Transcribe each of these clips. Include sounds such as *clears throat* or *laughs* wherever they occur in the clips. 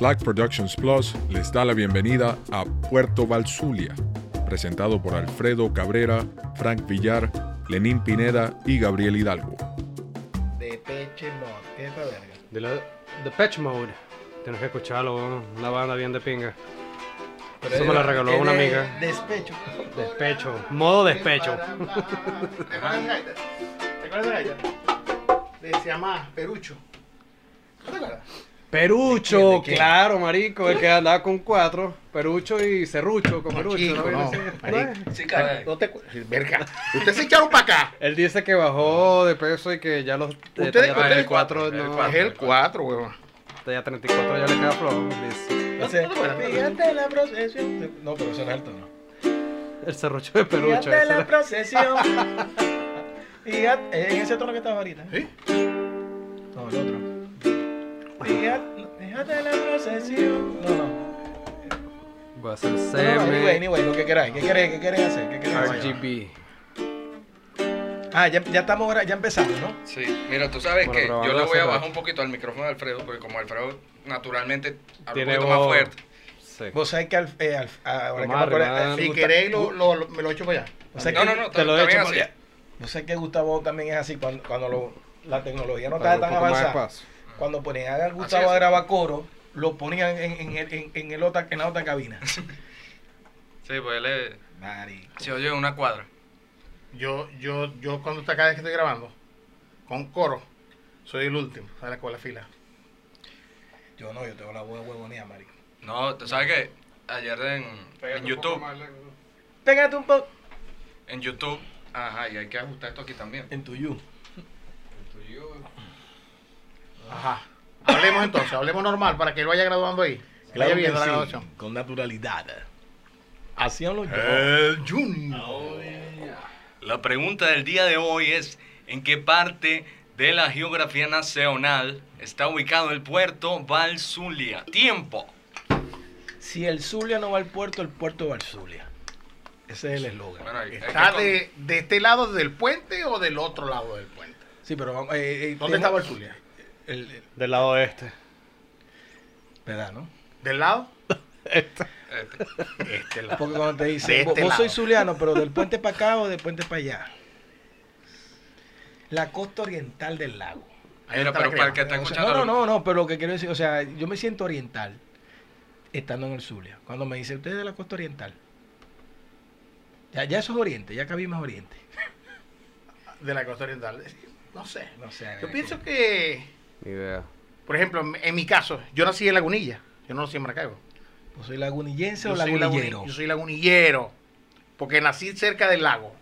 Flag Productions Plus les da la bienvenida a Puerto Valsulia, presentado por Alfredo Cabrera, Frank Villar, Lenín Pineda y Gabriel Hidalgo. De Peche Mod. ¿Qué es esta verga? De la Mode. Tienes que escucharlo, una banda bien de pinga. Pero Eso es me la de- regaló una de amiga. Despecho. Despecho, modo despecho. ¿Te acuerdas de gaita? ¿Te acuerdas de gaita? Perucho. ¿No te acuerdas? Perucho, ¿De qué? ¿De qué? claro, marico, el que andaba con cuatro. Perucho y serrucho con No, Perucho. chico, ¿no? no, Sí. marico. Sí, caray. No te. Verga. Ustedes se echaron para acá. Él dice que bajó de peso y que ya los Ustedes- ya ustedes- el 4 el no, cuatro. Es el 4, huevón. ya 34 ya le queda flojo. dice. Entonces, fíjate la procesión. No, pero eso no es alto, no. El serrucho de Perucho. Fíjate la era- procesión. *laughs* Fíjate, en ese tono que estaba ahorita. ¿Sí? No, el otro. Fíjate la procesión. No, no. Va a ser No, no, CM, anyway, anyway, lo que queráis. ¿Qué quieren, qué quieren hacer? ¿Qué hacer? RGB. Ah, ya, ya estamos ahora, ya empezamos, ¿no? Sí, mira, tú sabes Bueno, que yo le voy a bajar un poquito al micrófono de Alfredo, porque como Alfredo naturalmente habla un poquito más fuerte. Sí. Vos sabés que al, eh, al- ah, ahora que me acuerdo, si queréis lo, lo- lo- me lo echo para allá. O sea No, que- no, no, te lo está he hecho así. por- Yo sé que Gustavo también es así cuando, cuando lo- la tecnología no Para un tan avanzada. Cuando ponían a Gustavo a grabar coro, lo ponían en, en, el- en, en el otra, en la otra cabina. *laughs* Sí, pues él es- Marico. se oye en una cuadra. Yo, yo, yo cuando está cada vez que estoy grabando, con coro, soy el último, sale con la fila. Yo no, yo tengo la voz de huevonía, marico. No, tú sabes que ayer en, en YouTube, Pégate un poco. en YouTube, ajá, y hay que ajustar esto aquí también. En tu you. Ajá. Hablemos entonces, hablemos normal para que él vaya graduando ahí. Que vaya viendo la graduación. con naturalidad. Así hablo yo. El Junior. La pregunta del día de hoy es, ¿en qué parte de la geografía nacional está ubicado el puerto Valsulia? Tiempo. Si el Zulia no va al puerto, el puerto va al Zulia. Ese es el eslogan. Bueno, ¿Está que- de, de este lado del puente o del otro lado del puente? Sí, pero vamos. eh, eh, ¿Dónde tengo- estaba el Zulia? El, el- Del lado este. ¿Verdad, no? ¿Del lado? *laughs* este, Este lado. Porque cuando te dicen, este vos, lado. sois zuliano, pero del puente para acá o del puente para allá. La costa oriental del lago. Ahí pero para el que está O sea, escuchando... no, no, no, no, pero lo que quiero decir, o sea, yo me siento oriental estando en el Zulia. Cuando me dice, usted es de la costa oriental. Ya, ya eso es oriente, ya cabí más oriente. De la costa oriental. No sé. No sé. Yo pienso que, Ni idea. por ejemplo, en- mi caso, yo nací en Lagunilla. Yo no nací en Maracaibo. ¿Vos soy lagunillense Yo o soy, lagunillero? laguni- yo soy lagunillero. Porque nací cerca del lago.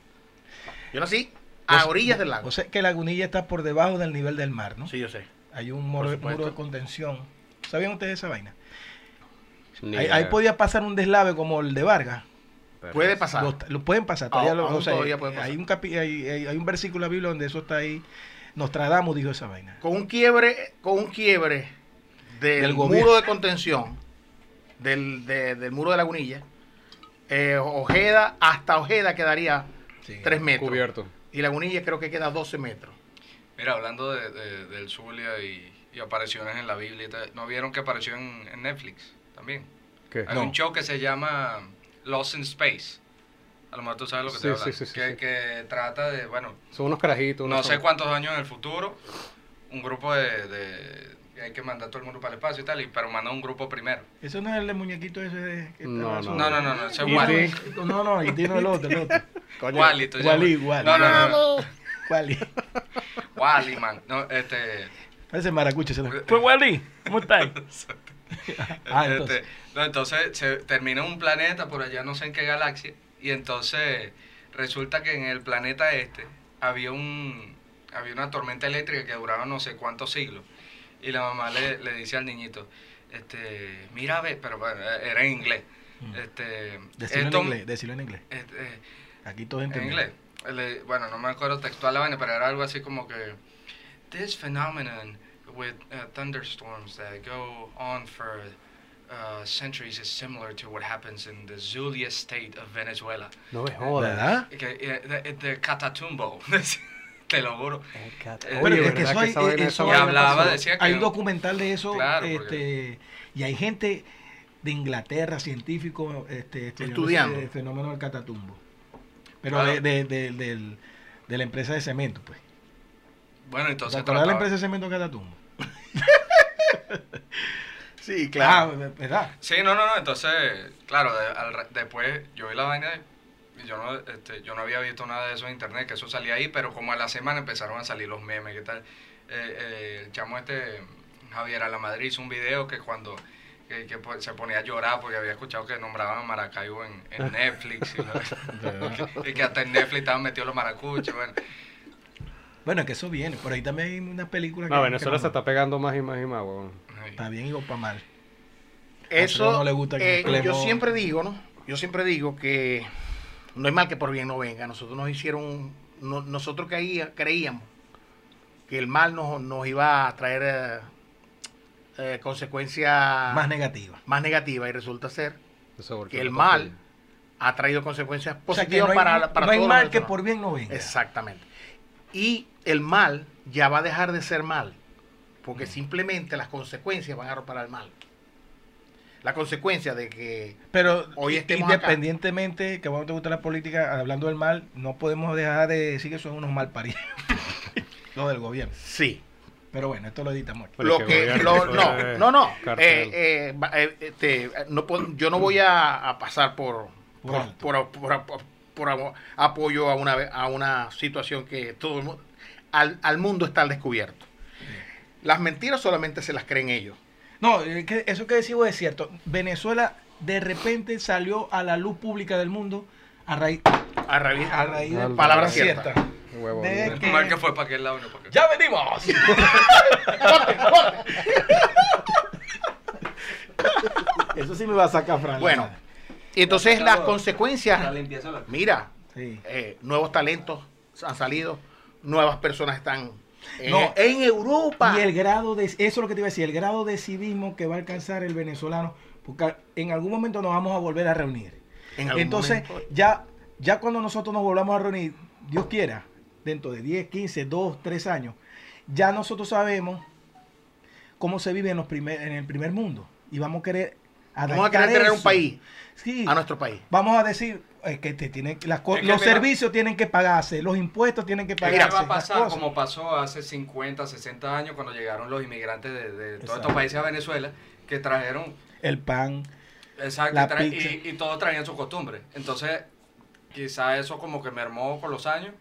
Yo nací a orillas del lago. O sea que Lagunilla está por debajo del nivel del mar, ¿no? Sí, yo sé. Hay un muro, muro de contención. ¿Sabían ustedes esa vaina? Ahí, podía pasar un deslave como el de Vargas. Pero Puede pasar. Lo, lo pueden pasar. Todavía, Ah, lo- aún o sea, todavía puede pasar. Hay un, capi- hay, hay- hay un versículo de la Biblia donde eso está ahí. Nostradamus dijo esa vaina. Con un quiebre, con un quiebre del, muro de contención, del, de- del muro de Lagunilla, eh, Ojeda, hasta Ojeda quedaría Sí. 3 metros. Cubierto. Y Lagunilla creo que queda 12 metros. Mira, hablando de, de- del Zulia y, y apariciones en la Biblia, ¿no vieron que apareció en, en Netflix también? ¿Qué? Hay un show que se llama Lost in Space. Lo mejor tú sabes lo que Sí, te sí, sí, sí, que, sí. que trata de, bueno, Son unos carajitos. no unos sé son- cuántos años en el futuro, un grupo de, de- que hay que mandar todo el mundo para el espacio y tal, y, pero manda un grupo primero. Eso no es el de muñequito ese de, que No, estaba no. No, no, no, no, ese es ¿Y Wally. No, no, y tiene el otro, el otro. *laughs* Coño, Wally, tú Wally. Wally. No, no, no, no. Wally. Wally, *laughs* man. No, este. Ese maracucho. Se lo... Pues Wally, ¿cómo estás? *laughs* Ah, este, entonces. no, entonces se termina un planeta por allá, no sé en qué galaxia, y entonces resulta que en el planeta este había un había una tormenta eléctrica que duraba no sé cuántos siglos. Y la mamá le, le dice al niñito, este, mira, ve, pero bueno, era en inglés. Este, Decirlo en esto- inglés, decirlo en inglés. este, Aquí todos en inglés. Le- bueno, no me acuerdo textual la vaina, pero era algo así como que this phenomenon with uh, thunderstorms that go on for uh, centuries is similar to what happens in the Zulia state of Venezuela. No me jodas. ¿Verdad? Que, eh, the, the Catatumbo. *laughs* te lo juro. Oye, Pero es ¿verdad que eso hay- vaina- eso Y hablaba, decía que... Hay un documental de eso, Claro, porque- este, y hay gente de Inglaterra, científicos, este, estudiando ese fenómeno del catatumbo. Pero Claro. de, de- de- de la empresa de cemento, pues. Bueno, ¿Te entonces de la empresa de cemento catatumbo? *laughs* Sí, Ah, claro. ¿verdad? Sí, no, no, no. Entonces, claro, de- al re- después yo vi la vaina y yo no, este, yo no había visto nada de eso en internet, que eso salía ahí, pero como a la semana empezaron a salir los memes, ¿qué tal? Eh, eh, el chamo este, Javier Alamadrid, hizo un video que cuando que, que, se ponía a llorar porque había escuchado que nombraban a Maracaibo en, en *laughs* Netflix y, lo- *laughs* y que hasta en Netflix estaban metidos los maracuchos. Bueno, Bueno, que eso viene. Por ahí también hay una película que. No, Venezuela que se está pegando más y más y más, weón. Para bien y para mal. Eso, no le gusta que eh, yo siempre digo, ¿no? Yo siempre digo que no es mal que por bien no venga. Nosotros nos hicieron, no- nosotros creía- creíamos que el mal nos, nos iba a traer eh, eh, consecuencias Más negativa. más negativas y resulta ser que el mal ha traído consecuencias O sea, positivas no hay, para, para no hay todos mal que por bien no venga. Exactamente. Y el mal ya va a dejar de ser mal, porque Mm. simplemente las consecuencias van a para el mal. La consecuencia de que Pero Hoy estemos acá. independientemente que a vos no te gusta la política, hablando del mal, no podemos dejar de decir que son unos mal paridos. Lo *laughs* del gobierno. sí, Pero bueno, esto lo editamos. Pero lo que que lo- no no no eh, eh, eh, este, no yo no voy a, a pasar por Por por, por- por- por- por amo- apoyo a una a una situación que todo el mundo al, al mundo está al descubierto las mentiras solamente se las creen ellos No, eh, que eso que decimos es cierto. Venezuela de repente salió a la luz pública del mundo a raíz, a raíz, a raíz de palabras ciertas. ciertas Huevo, De- que- Mal que fue para aquel lado, no para aquel. ¡Ya venimos! *laughs* Eso sí me va a sacar, Fran. bueno y entonces las La consecuencias limpieza la- mira Sí. eh, nuevos talentos han salido nuevas personas están No. en Europa Y el grado de, eso es lo que te iba a decir, el grado de civismo que va a alcanzar el venezolano, porque en algún momento nos vamos a volver a reunir. En algún Entonces, momento. ya, ya cuando nosotros nos volvamos a reunir, Dios quiera, dentro de 10, 15, 2, 3 años, ya nosotros sabemos cómo se vive en, los primer, en el primer mundo. Y vamos a querer vamos a querer tener un país Sí, a nuestro país vamos a decir eh, que te tienen, las co- Es que los mira- servicios tienen que pagarse, los impuestos tienen que ¿Qué pagarse. va a pasar como pasó hace 50, 60 años cuando llegaron los inmigrantes de, de todos estos países a Venezuela que trajeron, El pan, exacto, La y, tra- pizza. y, y todos traían sus costumbres. Entonces, quizá eso como que mermó con los años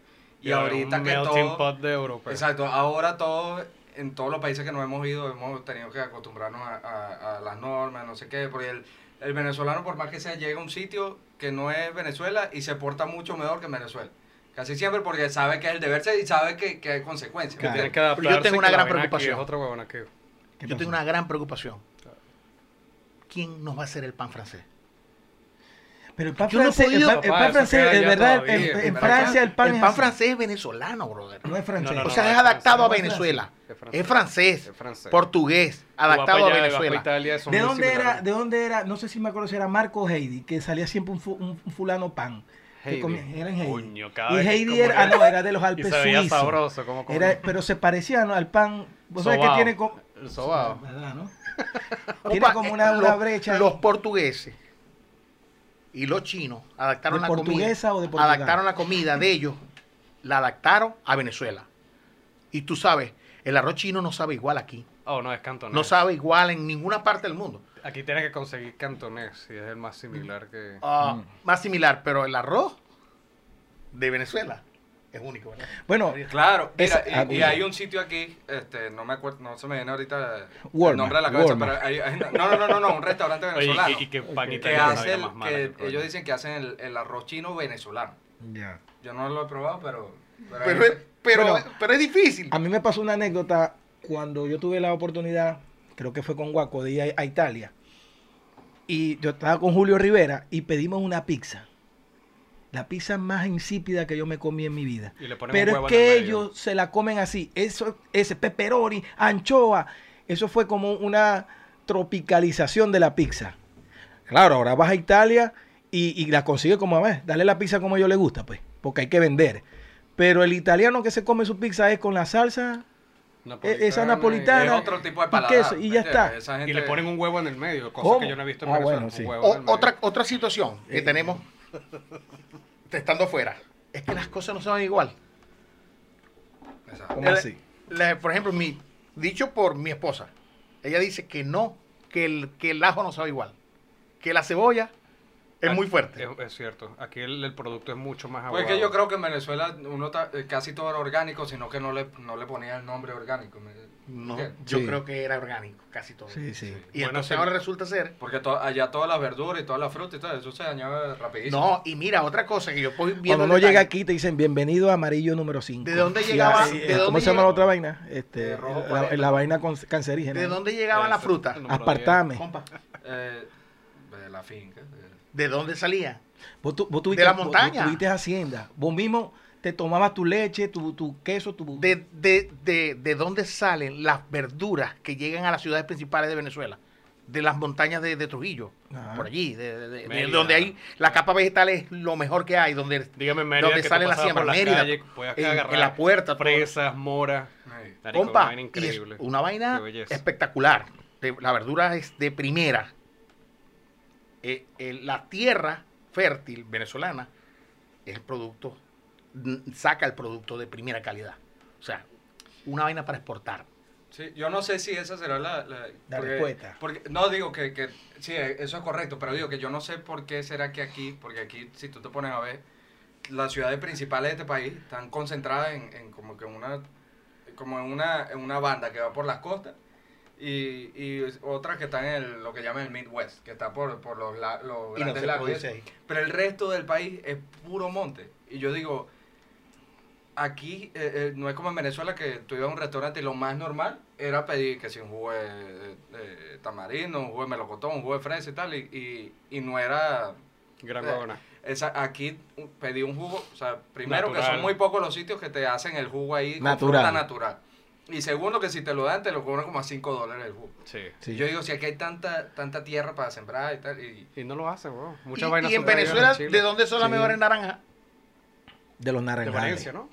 y Ya, ahorita un que todo... pot de Europa. Exacto, ahora todos, en todos los países que nos hemos ido, hemos tenido que acostumbrarnos a, a- a las normas, no sé qué, porque el, el venezolano, por más que sea, llega a un sitio que no es Venezuela y se porta mucho mejor que en Venezuela. Casi siempre porque sabe que es el deber ser y sabe que, que hay consecuencias. Que que yo tengo una gran preocupación. Es otra huevona que... ¿qué Yo tengo una gran preocupación. ¿Quién nos va a hacer el pan francés? Pero el pan Yo no francés, podido- el pan, el pan francés, verdad, todavía, en, Francia el pan el es pan francés es venezolano, brother. No es francés. No, no, o sea, no, es es adaptado a francés. Venezuela. Es francés. Es francés, Es francés. portugués, adaptado a y Venezuela. Italia, ¿De dónde era? ¿De dónde era? No sé si me acuerdo si era Marco Heidi, que salía siempre un, fu- un- un fulano pan. que Heidi. comía- era en Heidi. Y Heidi era, ah, que- no, era de los Y Alpes se veía suizos. sabroso. Como como- Era, pero se parecía ¿no? al pan. ¿Vos sabés que tiene como... El sobao. ¿Verdad, no? Tiene como una, eh, una los- brecha. Los portugueses y los chinos adaptaron ¿De la portuguesa comida. o de adaptaron la comida de ellos, la adaptaron a Venezuela. Y tú sabes, el arroz chino no sabe igual aquí. Oh, no, es cantonés. No sabe igual en ninguna parte del mundo. Aquí tienes que conseguir cantonés, y es el más similar que... Ah, Más similar, pero el arroz de Venezuela es único, ¿verdad? Bueno, Claro, mira, y, y ah, hay un sitio aquí, este, no me acuerdo, no se me viene ahorita el nombre de la cabeza, Walmart. pero hay, hay- no, no, no, no, no, un restaurante Oye, venezolano y, que- y que hace el- que ellos dicen que hacen el, el arroz chino venezolano. ya. Yo no lo he probado, pero... pero Pero, es- pero, Bueno, pero es difícil. A mí me pasó una anécdota cuando yo tuve la oportunidad, creo que fue con Guaco, de ir a, a Italia. Y yo estaba con Julio Rivera y pedimos una pizza. La pizza más insípida que yo me comí en mi vida. Y le ponen un Pero es que el medio. ellos se la comen así. Eso, ese pepperoni, anchoa. Eso fue como una tropicalización de la pizza. Claro, ahora vas a Italia y, y la consigue como, a ver, dale la pizza como a ellos les gusta, pues, porque hay que vender. Pero el italiano que se come su pizza es con la salsa, e- esa napolitana Es otro tipo de y paladar. queso, y ya ¿me está. Y le ponen un huevo en el medio, cosa ¿Cómo? que yo no he visto en Ah, Venezuela. bueno, un sí. huevo O- en el medio. otra, otra situación que Eh. tenemos estando fuera es que las cosas no son igual. Exacto. ¿Cómo El- así? la- por ejemplo, mi, dicho por mi esposa, ella dice que no, que el, que el ajo no sabe igual, que la cebolla es muy fuerte. Es, es cierto. Aquí el, el producto es mucho más Pues aguado. es que yo creo que en Venezuela uno ta- eh, casi todo era orgánico, sino que no le, no le ponía el nombre orgánico. ¿me- No, yo Sí. creo que era orgánico, casi todo. Sí, sí. Y Bueno, entonces sí. ahora resulta ser. Porque to- allá todas las verduras y todas las frutas y todo eso se dañaba rapidísimo. No, y mira, otra cosa que yo viendo. Cuando uno llega aquí te dicen bienvenido a amarillo número 5. ¿De dónde llegaba- de ¿Cómo dónde se llama la otra vaina? Este, rojo la, 40. la vaina con- cancerígena. ¿De dónde llegaban las Eso. frutas? Aspartame. Compa, Eh, de la finca. de- ¿De dónde salía? Vos, tu- vos tuviste, De la montaña. Vos tuviste hacienda. Vos mismo te tomabas tu leche, tu, tu queso, tu... ¿De, de, de, de dónde salen las verduras que llegan a las ciudades principales de Venezuela? De las montañas de, de Trujillo, Ajá. por allí, de, de- de- de Mérida. donde hay la capa vegetal es lo mejor que hay, donde, Dígame Mérida donde que sale tú la pasabas siembra, por las Mérida, podías en, agarrar en la puerta, todo. fresas, moras. Compa, una vaina increíble. una vaina espectacular. De- la verdura es de primera. Eh, eh, la tierra fértil venezolana es el producto, saca el producto de primera calidad. O sea, una vaina para exportar. Sí, yo no sé si esa será la, la, La respuesta. Porque, no digo que, que sí, eso es correcto, pero digo que yo no sé por qué será que aquí, porque aquí si tú te pones a ver, las ciudades principales de este país están concentradas en, en como que una como en una, en una banda que va por las costas y, y otras que están en el- lo que llaman el Midwest, que está por, por los, la- los Y no grandes se lagos. Pero el resto del país es puro monte. Y yo digo, aquí eh, eh, no es como en Venezuela que tú ibas a un restaurante y lo más normal era pedir que si un jugo de, de- de tamarindo, un jugo de melocotón, un jugo de fresa y tal, y, y, y no era... Gran eh, esa, aquí pedí un jugo, o sea, primero que Natural. son muy pocos los sitios que te hacen el jugo ahí con Natural. fruta natural. Y segundo que si te lo dan, te lo cobran como a 5 dólares el jugo. Sí. Sí. Yo digo, si aquí hay tanta, tanta tierra para sembrar y tal, y, Y no lo hacen, weón. Y, Muchas vainas y en Venezuela. ¿de dónde son las Sí. mejores naranjas? de los De naranjales. Valencia, ¿no?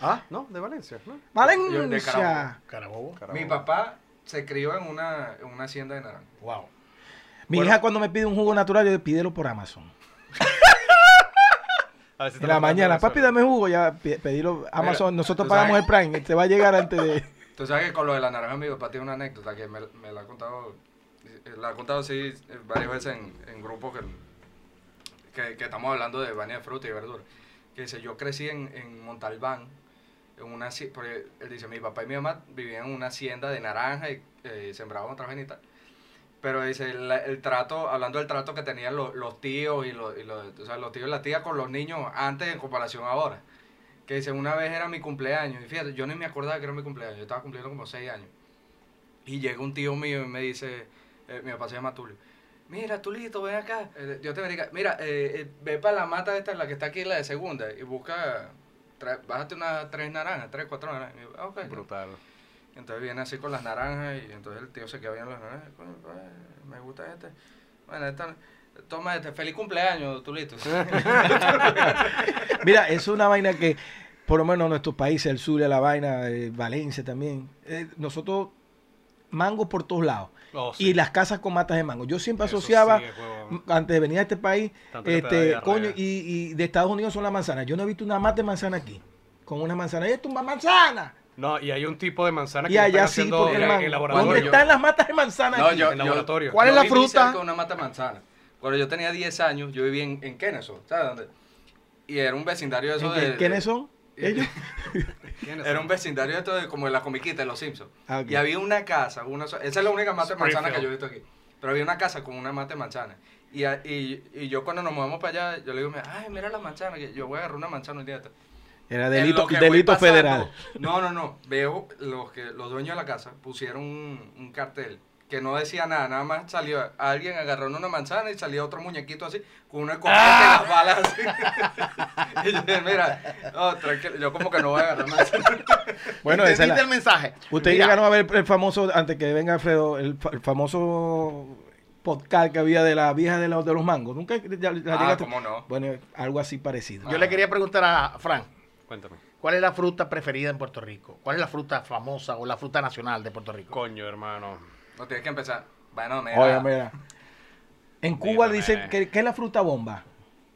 ¿Ah? No, de Valencia, ¿no? Yo de Valencia. Carabobo. Carabobo. Mi papá se crió en una, en una hacienda de naranja. Wow. Mi Bueno. hija cuando me pide un jugo natural, yo le pídelo por Amazon. *laughs* A ver si te En la mañana, papi, dame jugo, ya pedilo Amazon. Nosotros pagamos sabes- el Prime, te va a llegar antes de... *laughs* Tú sabes que con lo de la naranja mi papá tiene una anécdota que me, me la ha contado, eh, la ha contado así eh, varias veces en, en grupos que, que, que estamos hablando de vaina de fruta y verdura. Que dice, yo crecí en, en Montalbán, en una, porque él dice, mi papá y mi mamá vivían en una hacienda de naranja y eh, sembraban y tal. Pero dice, el, el trato, hablando del trato que tenían los, los tíos y los, y los, o los tíos y las tías con los niños antes en comparación ahora. Que dice, una vez era mi cumpleaños, y fíjate, yo ni me acordaba que era mi cumpleaños, yo estaba cumpliendo como seis años. Y llega un tío mío y me dice, eh, mi papá se llama Tulio, mira Tulito, ven acá, eh, Dios te bendiga, mira, eh, eh, ve para la mata esta, la que está aquí, la de segunda, y busca, bájate unas tres naranjas, tres, cuatro naranjas. Y yo, "Ah, ok". Brutal. Entonces viene así con las naranjas y entonces el tío se queda viendo las naranjas. "Coño, pues, me gusta este. Bueno, esta, toma este. Feliz cumpleaños, Tulito. *laughs* Mira, es una vaina que, por lo menos en nuestros países, el sur de la vaina, eh, Valencia también, eh, nosotros, mangos por todos lados. Oh, sí. Y las casas con matas de mango. Yo siempre Eso asociaba, sí es antes de venir a este país, Tanto este, coño, y, y de Estados Unidos son las manzanas. Yo no he visto una mata de manzana aquí. Con una manzana. ¡Eh, tumba manzana! No, y hay un tipo de manzana que Y allá están sí, haciendo porque el en, mango. en ¿Dónde laboratorio. están las matas de manzana No, aquí? yo- En laboratorio. ¿Cuál es la fruta? de una mata de manzana. Cuando yo tenía 10 años, yo vivía en, en Kennesaw, ¿sabes dónde? Y era un vecindario de eso ¿En de... qué- ¿Quiénes son? *laughs* Ellos. ¿Quiénes *laughs* Era un vecindario de esto de, como de la comiquita de los Simpsons. Ah. Y había una casa, una esa es la única mata de manzana que yo he visto aquí. Pero había una casa con una mata de manzana. Y, a- y, y yo cuando nos movemos para allá, yo le digo, ay, mira la manzana, que yo voy a agarrar una manzana un día. de estos". Era En delito, delito pasando- federal. No, no, no. Veo los que los dueños de la casa pusieron un, un cartel que no decía nada, nada más salió alguien agarrando una manzana y salía otro muñequito así, con una escopeta y las balas así. *laughs* y yo dije, mira, tranquilo, yo como que no voy a agarrar manzana. *laughs* Bueno, esa es ¿Entendiste la- el mensaje? Ustedes Mira, llegaron a ver el famoso, antes que venga Alfredo, el, fa- el famoso podcast que había de la vieja de, los de los mangos. ¿Nunca la Ah, llegaste? cómo no. Bueno, algo así parecido. Yo le quería preguntar a Frank, Cuéntame. ¿Cuál es la fruta preferida en Puerto Rico? ¿Cuál es la fruta famosa o la fruta nacional de Puerto Rico? Coño, hermano. No tienes que empezar. Bueno, mira. Oye, mira. En Cuba Mira, dicen que, que es la fruta bomba.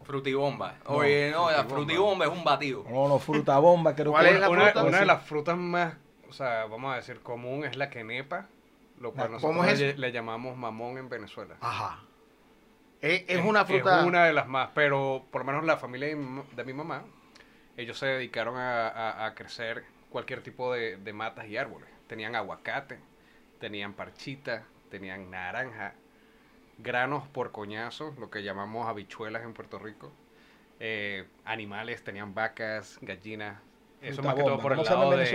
Frutibomba. Oye, no, la frutibomba es un batido. No, no, fruta bomba. Creo ¿Cuál que es la una, fruta? una de las frutas más, o sea, vamos a decir, común es la quenepa, lo cual nosotros ¿cómo es le, llamamos mamón en Venezuela. Ajá. Es, es una fruta. Es una de las más, pero por lo menos la familia de mi, de mi mamá, ellos se dedicaron a, a- a crecer cualquier tipo de, de matas y árboles. Tenían aguacate, tenían parchita, tenían naranja, granos por coñazo, lo que llamamos habichuelas en Puerto Rico. eh, animales, tenían vacas, gallinas. Eso Fruta más que todo por el ¿Cómo se llama lado de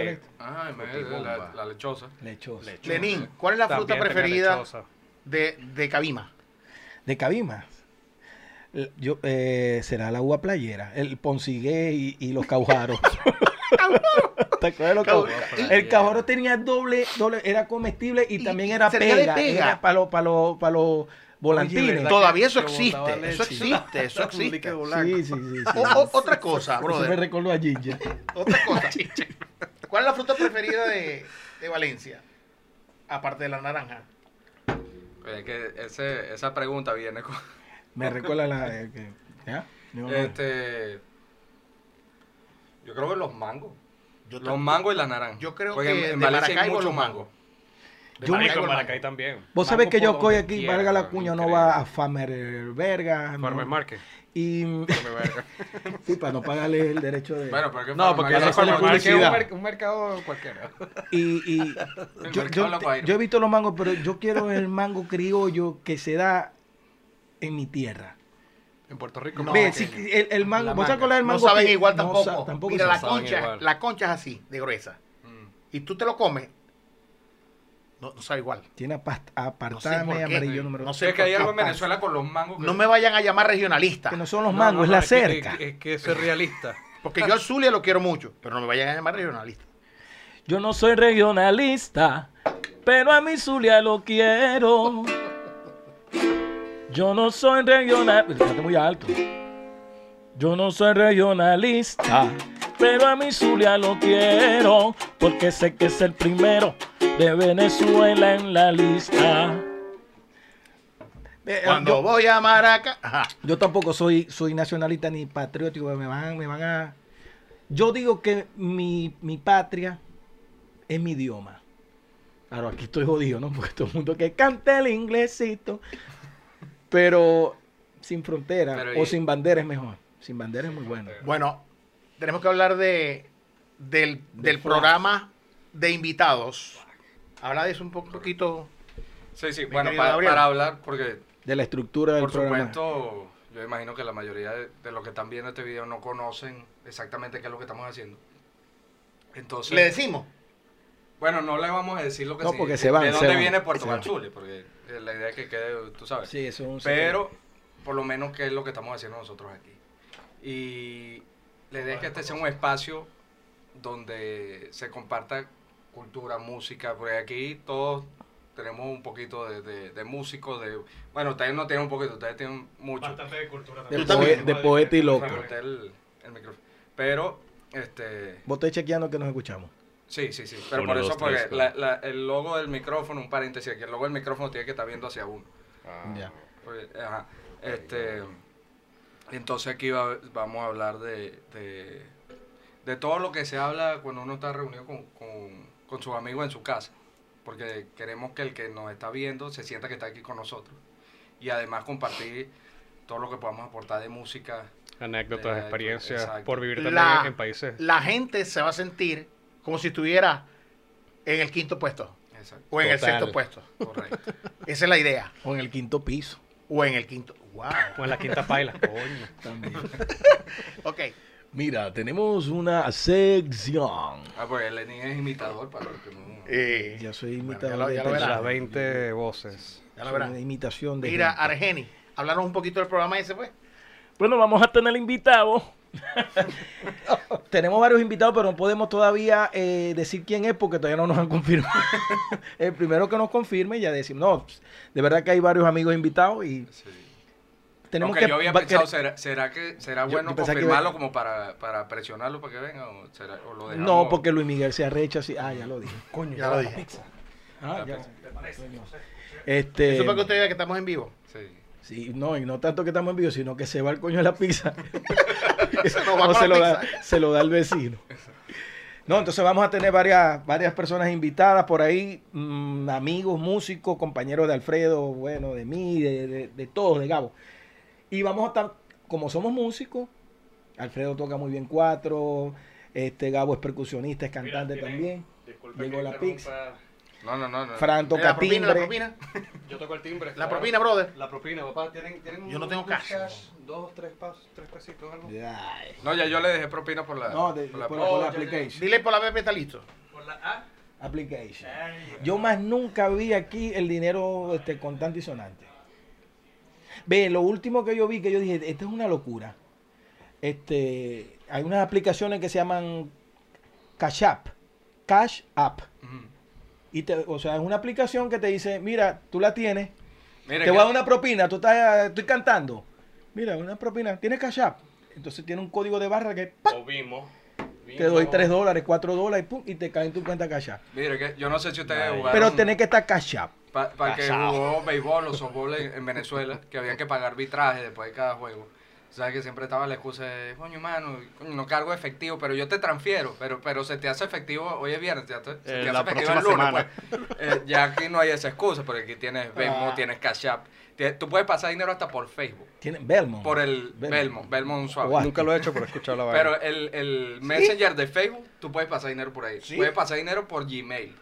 Frutibomba. la, la lechosa. Lechosa. lechosa. Lenín, ¿cuál es la fruta También preferida de, de Cabima? De Cabima. Yo, eh, será la uva playera, el poncigué y, y los caujaros. *laughs* El caujaro tenía doble, doble, era comestible y, Y- también era pega, pega. era para los, para los, para los volantines. Todavía eso existe. Eso *laughs* existe. Eso existe. líquido blanco. Sí, sí, sí. sí. O- o- otra cosa, Eso me recordó a Ginger. *laughs* Otra cosa. ¿Cuál es la fruta preferida de, de Valencia? Aparte de la naranja. Que ese, esa pregunta viene con. Me recuerda la. Este. Yo creo que los mangos. Yo Los mangos y la naranja. Yo creo Porque que en, en de Valencia hay Maracaibo mucho los mango. mangos. Yo- en Mango. Maracay también. Vos sabés Mango que yo donde aquí, quiera, valga la cuña, no va a Farmer Verga. no. Farmers Market. Y. Sí, para no pagarle el derecho de. Bueno, pero que No, porque no no es un, mer- un mercado cualquiera. Y, y *laughs* yo, mercado yo- yo he visto los mangos, pero yo quiero el mango criollo que se da en mi tierra. En Puerto Rico. No, Ve, el, el mango, La ¿vos te manga. acordás del No saben igual no tampoco. sa- tampoco Mira, la concha, igual. la concha es así, de gruesa. Mm. Y tú te lo comes, no, no sabe igual. Tiene apast- No sé apartame amarillo número No sé Es que hay algo en Venezuela con los mangos. que- No me vayan a llamar regionalista. Que no son los No, mangos, no, es la cerca. Es que, es que ser realista. *laughs* Porque yo al Zulia lo quiero mucho, pero no me vayan a llamar regionalista. Yo no soy regionalista, pero a mi Zulia lo quiero. *laughs* Yo no soy regionalista. muy alto. Yo no soy regionalista, pero a mi Zulia lo quiero, porque sé que es el primero de Venezuela en la lista. Eh, Cuando yo, voy a Maraca, ajá. yo tampoco soy, soy nacionalista ni patriótico, me van, me van a... Yo digo que mi, mi patria es mi idioma. Claro, aquí estoy jodido, ¿no? *laughs* Porque todo el mundo que cante el inglesito. Pero sin frontera Pero o y- sin bandera es mejor. Sin bandera es muy bueno. Bueno, tenemos que hablar de del, del programa de invitados. Habla de eso un po- poquito. Sí, sí, bueno, para, hablar, porque De la estructura del por programa. supuesto, yo imagino que la mayoría de, de los que están viendo este video no conocen exactamente qué es lo que estamos haciendo. Entonces, Le decimos. bueno, no le vamos a decir lo que No, sí- porque se van, de se dónde van, viene Puerto. Banchule, porque la idea es que quede, tú sabes. Sí, eso es un Pero, por lo menos, qué es lo que estamos haciendo nosotros aquí. Y la idea es que este sea un espacio donde se comparta cultura, música, porque aquí todos tenemos un poquito de, de, de músicos, de... Bueno, ustedes no tienen un poquito, ustedes tienen mucho. Bastante de cultura De, Tú poe- también. de poeta y loco. Para cortar el, el micrófono. Pero, este... Vos estáis chequeando que nos escuchamos. Sí, sí, sí. Pero Uno, por eso, dos, porque tres, la- la- el logo del micrófono, un paréntesis, que el logo del micrófono tiene que estar viendo hacia uno. Ya. Pues, ajá, este, entonces aquí va- vamos a hablar de, de, de todo lo que se habla cuando uno está reunido con, con, con sus amigos en su casa. Porque queremos que el que nos está viendo se sienta que está aquí con nosotros. Y además compartir todo lo que podamos aportar de música. Anécdotas, experiencias, exacto. por vivir también La- en países. La gente se va a sentir como si estuviera en el quinto puesto Exacto, o en el sexto puesto. correcto. Esa es la idea. O en el quinto piso. O en el quinto. Wow. O en la quinta paila. *laughs* Coño. También. *laughs* Ok. Mira, tenemos una sección. Ah, pues Lenin es imitador para los que no... Eh, Ya soy Bueno, imitador ya lo- de ya De las 20 voces. ya lo verán. imitación de Mira, gente. Argeni, háblanos un poquito del programa ese, pues. Bueno, vamos a tener invitados. *laughs* Tenemos varios invitados, pero no podemos todavía eh, decir quién es porque todavía no nos han confirmado. *laughs* El primero que nos confirme ya decimos, no, de verdad que hay varios amigos invitados y Sí. tenemos Aunque que... yo había va- pensado, que- ¿será, será que será Yo- bueno yo que confirmarlo como para, para presionarlo para que venga? ¿O, será, o lo dejamos? No, porque Luis Miguel se arrecha así. Ah, ya lo dije. Coño, ya lo dije. Ah, ya. Este, Eso para que usted vea que estamos en vivo. Sí. No, y no tanto que estamos en vivo, sino que se va el coño de la pizza. *laughs* Se nos *laughs* va o se la lo, da, se lo da el vecino. No, entonces vamos a tener varias, varias personas invitadas por ahí, mm, amigos, músicos, compañeros de Alfredo, bueno, de mí, de, de, de todos, de Gabo. Y vamos a estar, como somos músicos, Alfredo toca muy bien cuatro, este Gabo es percusionista, es cantante también. Llegó la pizza. No, no, no. no. Fran La propina, la propina. *laughs* Yo toco el timbre. La propina, brother. La propina, papá. ¿Tienen, tienen Yo no tengo un cash. Dos, tres pasos, tres pesitos, algo. No, ya yo le dejé propina por la. No, de- por la- por, la- por la Oh, ya, ya. application. Dile por la BP está listo. Por la A. Application. Yo más nunca vi aquí el dinero este, contante y sonante. Ve, lo último que yo vi que yo dije, esto es una locura. Este, hay unas aplicaciones que se llaman Cash App. Cash App. Y te, o sea, es una aplicación que te dice, mira, tú la tienes, te que- voy a dar una propina, tú estás, estoy cantando. Mira, una propina, tienes Cash App. Entonces tiene un código de barra que ¡pac! O vimos. te doy 3 dólares, 4 dólares, pum, y te cae en tu cuenta Cash App. Mire, que yo no sé si ustedes jugaron. Pero tenés que estar Cash App. Para que jugó béisbol o softball en, en Venezuela, que había que pagar arbitraje después de cada juego. ¿Sabes que siempre estaba la excusa de, coño, mano, no cargo efectivo, pero yo te transfiero, pero pero se te hace efectivo, hoy es viernes, ya te- se te Eh, hace la efectivo el lunes, pues. Eh, ya aquí no hay esa excusa, porque aquí tienes Venmo, Ah. tienes Cash App, tú puedes pasar dinero hasta por Facebook, Tiene Belmont. por el Belmont. Belmont, suave. Nunca lo he hecho, pero he escuchado la *laughs* vaina. Pero el, el Messenger de Facebook, tú puedes pasar dinero por ahí. Sí. Puedes pasar dinero por Gmail.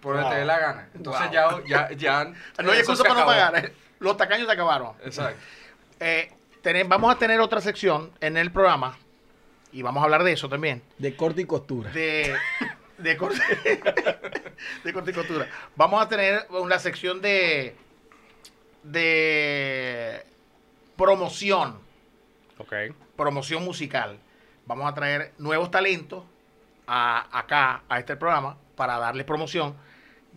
Por donde Wow. te dé la gana. Entonces Wow. ya, ya, ya. No hay excusa para no pagar. eh. Los tacaños se acabaron. Exacto. Eh, vamos a tener otra sección en el programa y vamos a hablar de eso también. De corte y costura. De, de, corte, *laughs* de corte y costura. Vamos a tener una sección de, de promoción. Ok. promoción musical. Vamos a traer nuevos talentos a, acá, a este programa, para darles promoción.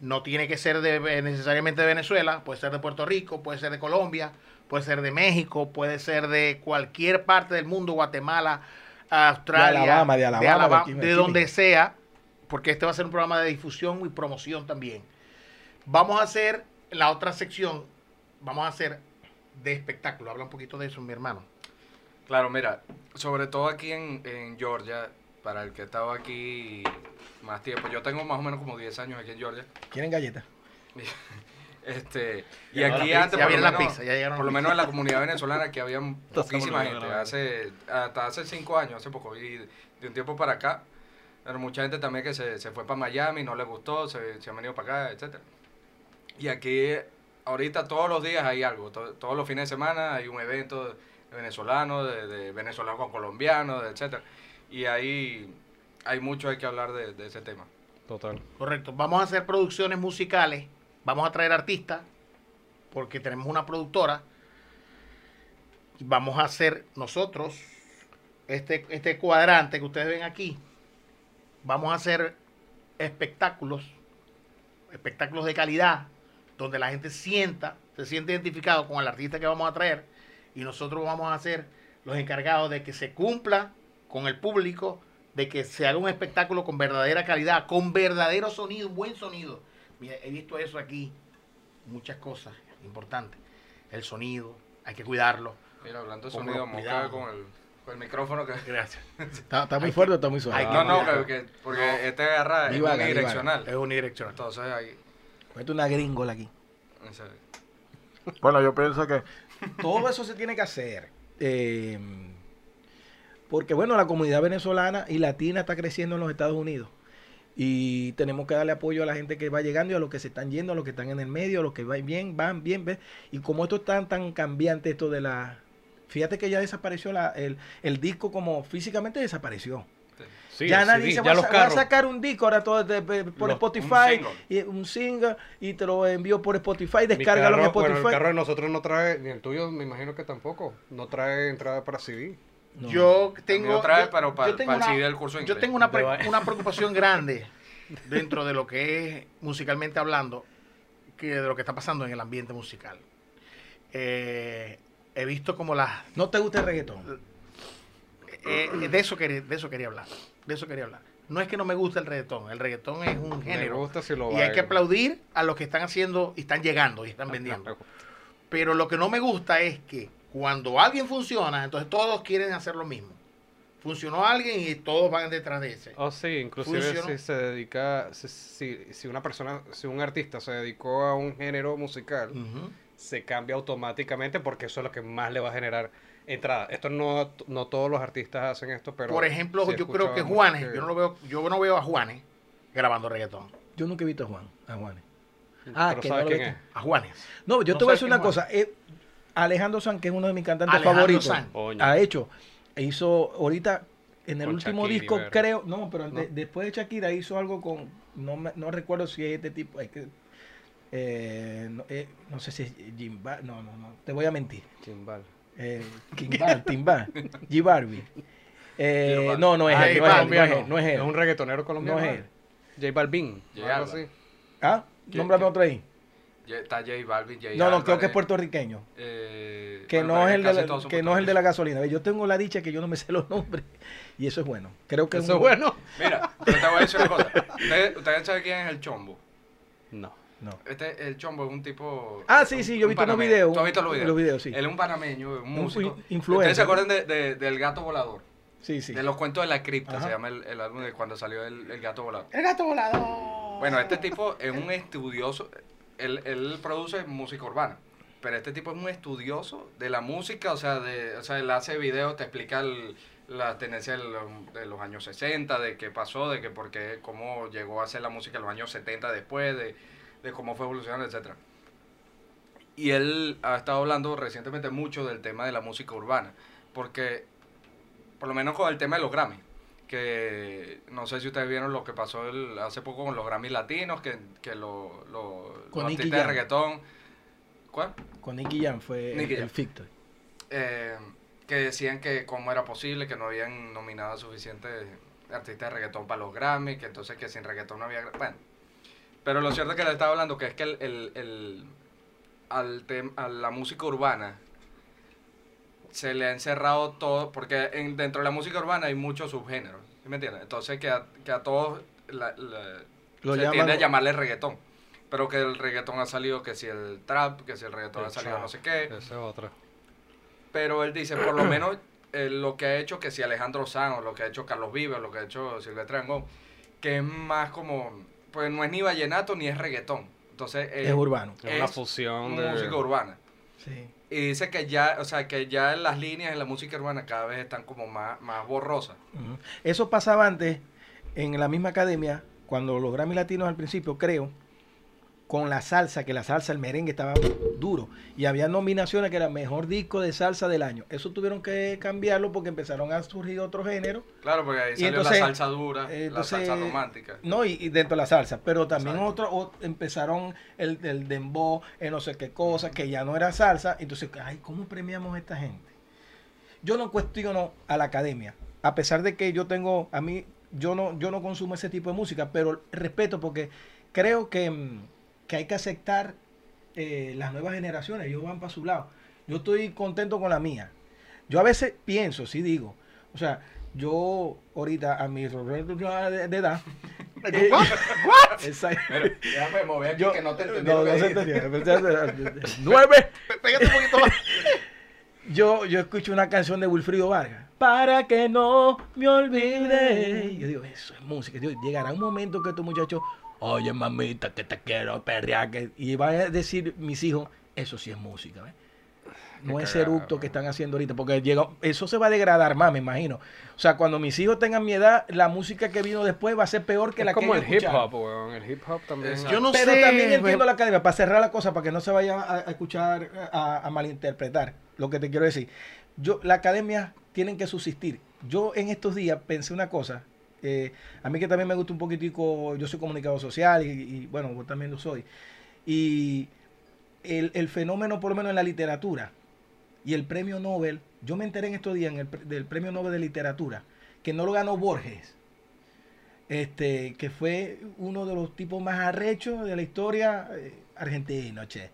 No tiene que ser de, necesariamente de Venezuela, puede ser de Puerto Rico, puede ser de Colombia, puede ser de México, puede ser de cualquier parte del mundo, Guatemala, Australia, De Alabama, de Alabama, de aquí, de, aquí donde sea, porque este va a ser un programa de difusión y promoción también. Vamos a hacer la otra sección, vamos a hacer de espectáculo. Habla un poquito de eso, mi hermano. Claro, mira, sobre todo aquí en, en Georgia, para el que estaba aquí más tiempo, yo tengo más o menos como 10 años aquí en Georgia. ¿Quieren galletas? *laughs* Este, y la aquí pizza, antes, ya por lo, la menos, pizza, ya llegaron por lo menos en la comunidad venezolana, que había *laughs* poquísima gente, hace, hasta hace 5 años, hace poco, y de un tiempo para acá, pero mucha gente también que se, se fue para Miami, no le gustó, se, se han venido para acá, etcétera. Y aquí, ahorita todos los días hay algo, to- todos los fines de semana hay un evento de venezolano, de, de venezolanos con colombianos, etcétera. Y ahí hay mucho hay que hablar de, de ese tema. Total. Correcto. Vamos a hacer producciones musicales. Vamos a traer artistas. Porque tenemos una productora. Y Vamos a hacer nosotros este, este cuadrante que ustedes ven aquí. Vamos a hacer espectáculos. Espectáculos de calidad. Donde la gente sienta, se siente identificado con el artista que vamos a traer. Y nosotros vamos a ser los encargados de que se cumpla con el público de que se haga un espectáculo con verdadera calidad, con verdadero sonido, buen sonido. Mira, he visto eso aquí, muchas cosas importantes. El sonido, hay que cuidarlo. Mira, hablando de sonido, mosca con el, con el micrófono que... Gracias. *laughs* ¿Está, está muy Hay fuerte o está muy suave? hay que- No, no, cuidado. que, que- porque este agarra es unidireccional. Es unidireccional. Entonces ahí... Mete una gringola aquí. Bueno, yo pienso que todo eso se tiene que hacer. eh, porque, bueno, la comunidad venezolana y latina está creciendo en los Estados Unidos. Y tenemos que darle apoyo a la gente que va llegando y a los que se están yendo, a los que están en el medio, a los que van bien, van bien. ¿ves? Y como esto es tan, tan cambiante, esto de la... Fíjate que ya desapareció la, el, el disco como físicamente desapareció. Sí, ya nadie CD, dice, ya voy, a, sacar un disco ahora todo de- de- por Los- un Spotify, single. y un single y te lo envío por Spotify, descárgalo en Spotify. Bueno, el carro de nosotros no trae, ni el tuyo me imagino que tampoco, no trae entrada para CD. No. Yo tengo. otra vez, yo- pero para- yo tengo para una- CD del curso de Yo inglés. tengo una, pre- preocupación grande *laughs* dentro de lo que es musicalmente hablando, que de lo que está pasando en el ambiente musical. Eh, he visto como las... ¿No te gusta el reggaetón? eh, de, eso quería, de eso quería hablar. De eso quería hablar. No es que no me guste el reggaetón. El reggaetón es un Me género. gusta si lo y hay que aplaudir a los que están haciendo y están llegando y están vendiendo. Pero lo que no me gusta es que cuando alguien funciona, entonces todos quieren hacer lo mismo. Funcionó alguien y todos van detrás de ese. Oh, sí, inclusive Funcionó. si se dedica, si, si, si una persona, si un artista se dedicó a un género musical, se cambia automáticamente porque eso es lo que más le va a generar entrada. Esto no, no todos los artistas hacen esto, pero... Por ejemplo, yo creo que Juanes, que- yo no lo veo, yo no veo a Juanes grabando reggaetón. Yo nunca he visto a Juan, a Juanes. Ah, pero que ¿sabe no lo quién viste. es? A Juanes. No, yo No te voy a decir una cosa. eh, Alejandro San, que es uno de mis cantantes Alejandro favoritos, ha hecho, hizo ahorita en el Con último Shakira disco, creo, no, pero ¿No? de- después de Shakira hizo algo con, no, me- no recuerdo si es este tipo, es que, eh, no, eh, no sé si es Jimba, no, no, no, te voy a mentir. Chimbal. Eh, Kimbal, Timbal, *laughs* G Barbie. Eh, Balvin. no, no es Ah, él, no es él, no es Balvin. él, no es un reggaetonero colombiano. No es él. J Balvin. J así. ¿Ah? ¿Qué- Nómbrame otro ahí. Está J Balvin, J No, no, creo que es puertorriqueño. eh, Que bueno, no es el de la, que no es el de la gasolina. Ve, Yo tengo la dicha que yo no me *laughs* sé los nombres y eso es bueno. Creo que Eso es un- bueno. Mira, te voy a decir una cosa. ¿Ustedes, ustedes saben quién es el Chombo? No. No. Este, el Chombo es un tipo... Ah, sí, un- sí, yo he visto unos panameño. videos. ¿Tú has visto los videos? Los videos, sí. Él es un panameño, un músico. in- influencer, ¿Ustedes se ¿no? acuerdan de, de- del gato volador? Sí, sí. De los cuentos de la cripta, Ajá. se llama el, el álbum de cuando salió el, el gato volador. El gato volador. Bueno, este tipo es un estudioso, él, él produce música urbana, pero este tipo es un estudioso de la música, o sea, de, o sea él hace videos, te explica el- la tendencia de los, de los años 60, de qué pasó, de que por qué, cómo llegó a hacer la música en los años 70 después, de, de cómo fue evolucionando, etcétera. Y él ha estado hablando recientemente mucho del tema de la música urbana, porque por lo menos con el tema de los Grammy, que no sé si ustedes vieron lo que pasó el- hace poco con los Grammy latinos, que, que lo, lo- Con los artistas de reggaetón, ¿cuál? Con Nicky Jam fue Nicky el, el. Eh, que decían que cómo era posible que no habían nominado a suficientes artistas de reggaetón para los Grammy, que entonces que sin reggaetón no había... Bueno, pero lo cierto es que le estaba hablando que es que el, el- el- al tem- a la música urbana se le ha encerrado todo, porque en, dentro de la música urbana hay muchos subgéneros, ¿sí me entiendes? Entonces que a, que a todos la- la- Lo se llaman- tiende a llamarle reggaetón. Pero que el reggaetón ha salido, que si el trap, que si el reggaetón El ha salido trap. no sé qué. Esa es otra. Pero él dice, por lo menos *clears throat* eh, lo que ha hecho que si Alejandro Sanz, o lo que ha hecho Carlos Vives, lo que ha hecho Silvestre Dangond, que es más como, pues no es ni vallenato ni es reggaetón. Entonces eh, Es urbano. Es una Es fusión de... música urbana. Sí. Y dice que ya, o sea, que ya las líneas en la música urbana cada vez están como más, más borrosas. Eso pasaba antes en la misma academia, cuando los Grammy Latinos al principio, creo, con la salsa, que la salsa, el merengue estaba duro. Y había nominaciones que era mejor disco de salsa del año. Eso tuvieron que cambiarlo porque empezaron a surgir otros géneros. Claro, porque ahí salió entonces, la salsa dura, la salsa romántica. No, y, y dentro de la salsa, pero también otro, empezaron el, el dembow, el no sé qué cosa, que ya no era salsa. Entonces, ay, ¿cómo premiamos a esta gente? Yo no cuestiono a la academia, a pesar de que yo tengo, a mí, yo no, yo no consumo ese tipo de música, pero respeto porque creo que, mm, que hay que aceptar eh, las nuevas generaciones, ellos van para su lado. Yo estoy contento con la mía. Yo a veces pienso, sí digo, o sea, yo ahorita a mi de, de edad. *laughs* eh, *laughs* Exacto. Déjame mover aquí Yo- que no te entendí. no, lo que no se dijiste. entendía. *laughs* Nueve. Pégate un poquito más. Yo, yo escucho una canción de Wilfrido Vargas. Para que no me olvide. Eso es música. Digo, llegará un momento que estos muchachos, oye mamita, que te quiero perrear. que-". Y van a decir mis hijos, eso sí es música. ¿ves? No Qué es eructo que están haciendo ahorita, porque llega, eso se va a degradar más, me imagino. O sea, cuando mis hijos tengan mi edad, la música que vino después va a ser peor que Es la como que el hip hop, weón. El hip hop también. Es- Yo no Pero sé. también entiendo la academia, para cerrar la cosa, para que no se vaya a, a escuchar, a, a malinterpretar lo que te quiero decir. Yo, la academia tienen que subsistir. Yo en estos días pensé una cosa, eh, a mí que también me gusta un poquitico, yo soy comunicador social y, bueno, vos también lo soy. Y el, el fenómeno, por lo menos en la literatura, y el premio Nobel, yo me enteré en estos días del premio Nobel de literatura, que no lo ganó Borges, este, que fue uno de los tipos más arrechos de la historia eh, argentina, che.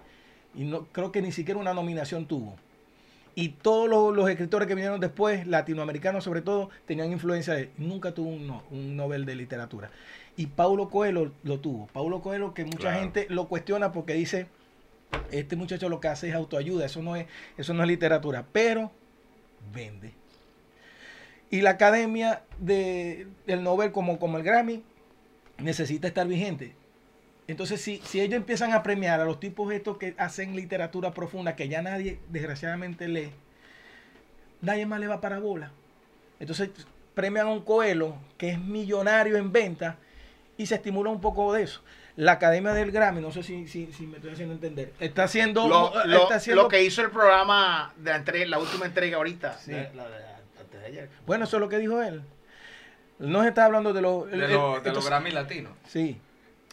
Y no, creo que ni siquiera una nominación tuvo. Y todos los, los escritores que vinieron después, latinoamericanos sobre todo, tenían influencia de él. Nunca tuvo un, no- un Nobel de literatura. Y Paulo Coelho lo tuvo. Paulo Coelho que mucha Claro. gente lo cuestiona porque dice, este muchacho lo que hace es autoayuda, eso no es, eso no es literatura, pero vende. Y la academia de, del Nobel, como, como el Grammy, necesita estar vigente. Entonces, si, si ellos empiezan a premiar a los tipos estos que hacen literatura profunda, que ya nadie, desgraciadamente, lee, nadie más le va para bola. Entonces, premian a un Coelho que es millonario en venta y se estimula un poco de eso. La Academia del Grammy, no sé si, si, si me estoy haciendo entender, está haciendo... Lo, lo- está haciendo lo que hizo el programa de la, entrega- la última entrega ahorita. Sí. la- la de- antes de ayer. Bueno, eso es lo que dijo él. No se está hablando de los... De, lo- de los entonces- Grammy latinos. Sí.